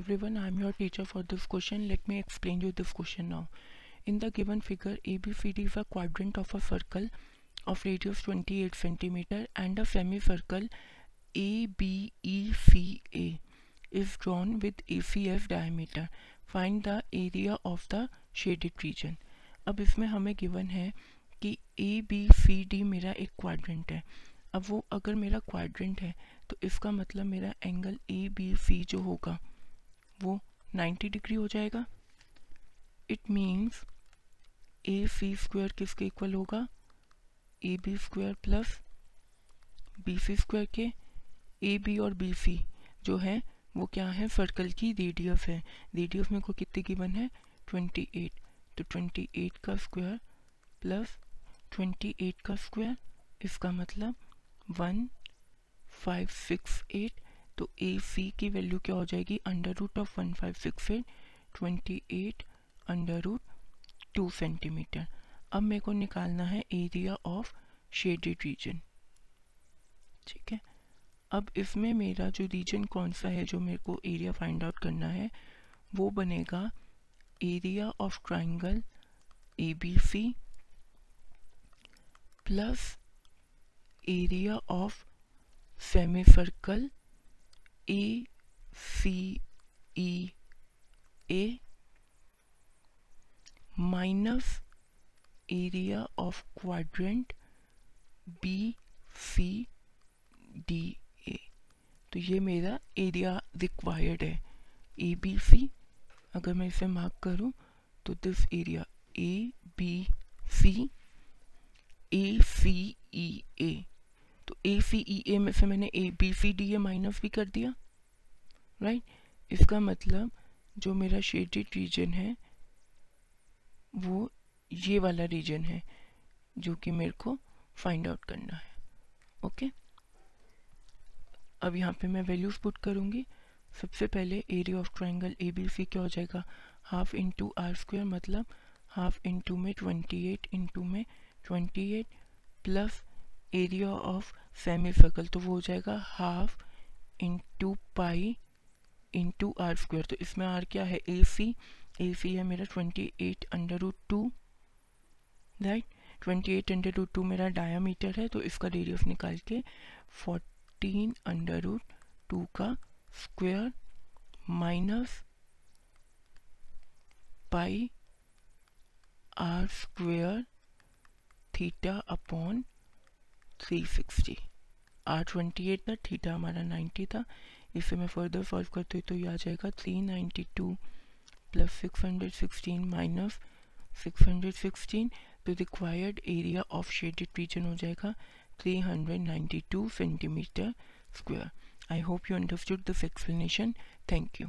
Everyone I am your teacher for this question let me explain you this question now in the given figure A B C D is a quadrant of a circle of radius twenty eight centimetre and a semicircle A B E C A is drawn with A C F diameter find the area of the shaded region अब इसमें हमें given है कि ए B C D मेरा एक quadrant है। अब वो अगर मेरा क्वाड्रेंट है तो इसका मतलब मेरा एंगल ए बी सी जो होगा वो 90 डिग्री हो जाएगा। It means A C square किसके इक्वल होगा? A B square plus B C square के ए बी और बी सी जो है, वो क्या है? सर्कल की रेडियस है। रेडियस में को कितनी गिवन है? 28 तो 28 का स्क्वायर प्लस 28 का स्क्वायर इसका मतलब वन फाइव सिक्स एट तो ए सी की वैल्यू क्या हो जाएगी? Under root of one five six eight twenty eight under root two centimetre अब मेरे को निकालना है एरिया ऑफ़ शेडेड रीजन ठीक है? अब इसमें मेरा जो रीजन कौन सा है जो मेरे को एरिया फाइंड आउट करना है, वो बनेगा area of triangle A B C plus area of semicircle A C E A minus area of quadrant B C D, A. तो ये मेरा एरिया रिक्वायर्ड है. ए बी सी अगर मैं इसे मार्क करूँ तो this area A B C A C E A A C E A में से मैंने A B C D A minus भी कर दिया राइट right? इसका मतलब जो मेरा शेडेड रीजन है, वो ये वाला रीजन है जो कि मेरे को फाइंड आउट करना है ओके okay? अब यहाँ पे मैं वैल्यूज़ पुट करूँगी सबसे पहले area of triangle A B C क्या हो जाएगा हाफ़ इंटू आर स्क्वायर मतलब हाफ़ इंटू में ट्वेंटी एट इंटू में twenty eight plus area of semicircle तो वो हो जाएगा half into pi into r square तो इसमें आर क्या है? ए सी ए सी है मेरा twenty eight under root two right twenty eight under root two मेरा डायामीटर है तो इसका रेडियस निकाल के फोर्टीन अंडर रूट टू का square minus pi r square theta upon three sixty r twenty eight था थीटा हमारा नाइन्टी था। इसे मैं फर्दर सॉल्व करती हूँ तो ये आ जाएगा three ninety two plus six hundred sixteen minus six hundred sixteen तो required area of shaded region हो जाएगा three hundred ninety two centimetre square I hope you understood this explanation thank you